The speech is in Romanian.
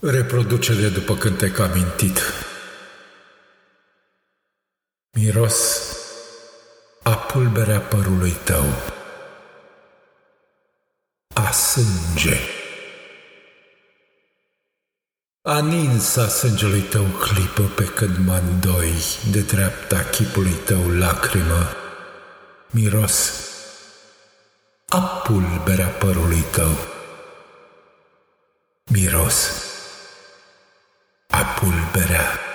Reproducere după cântec amintit. Miros a pulberea părului tău. A sânge. A ninsa sângelui tău clipă pe când mă îndoi de dreapta chipului tău lacrimă. Miros a pulberea părului tău. Miros a pulberea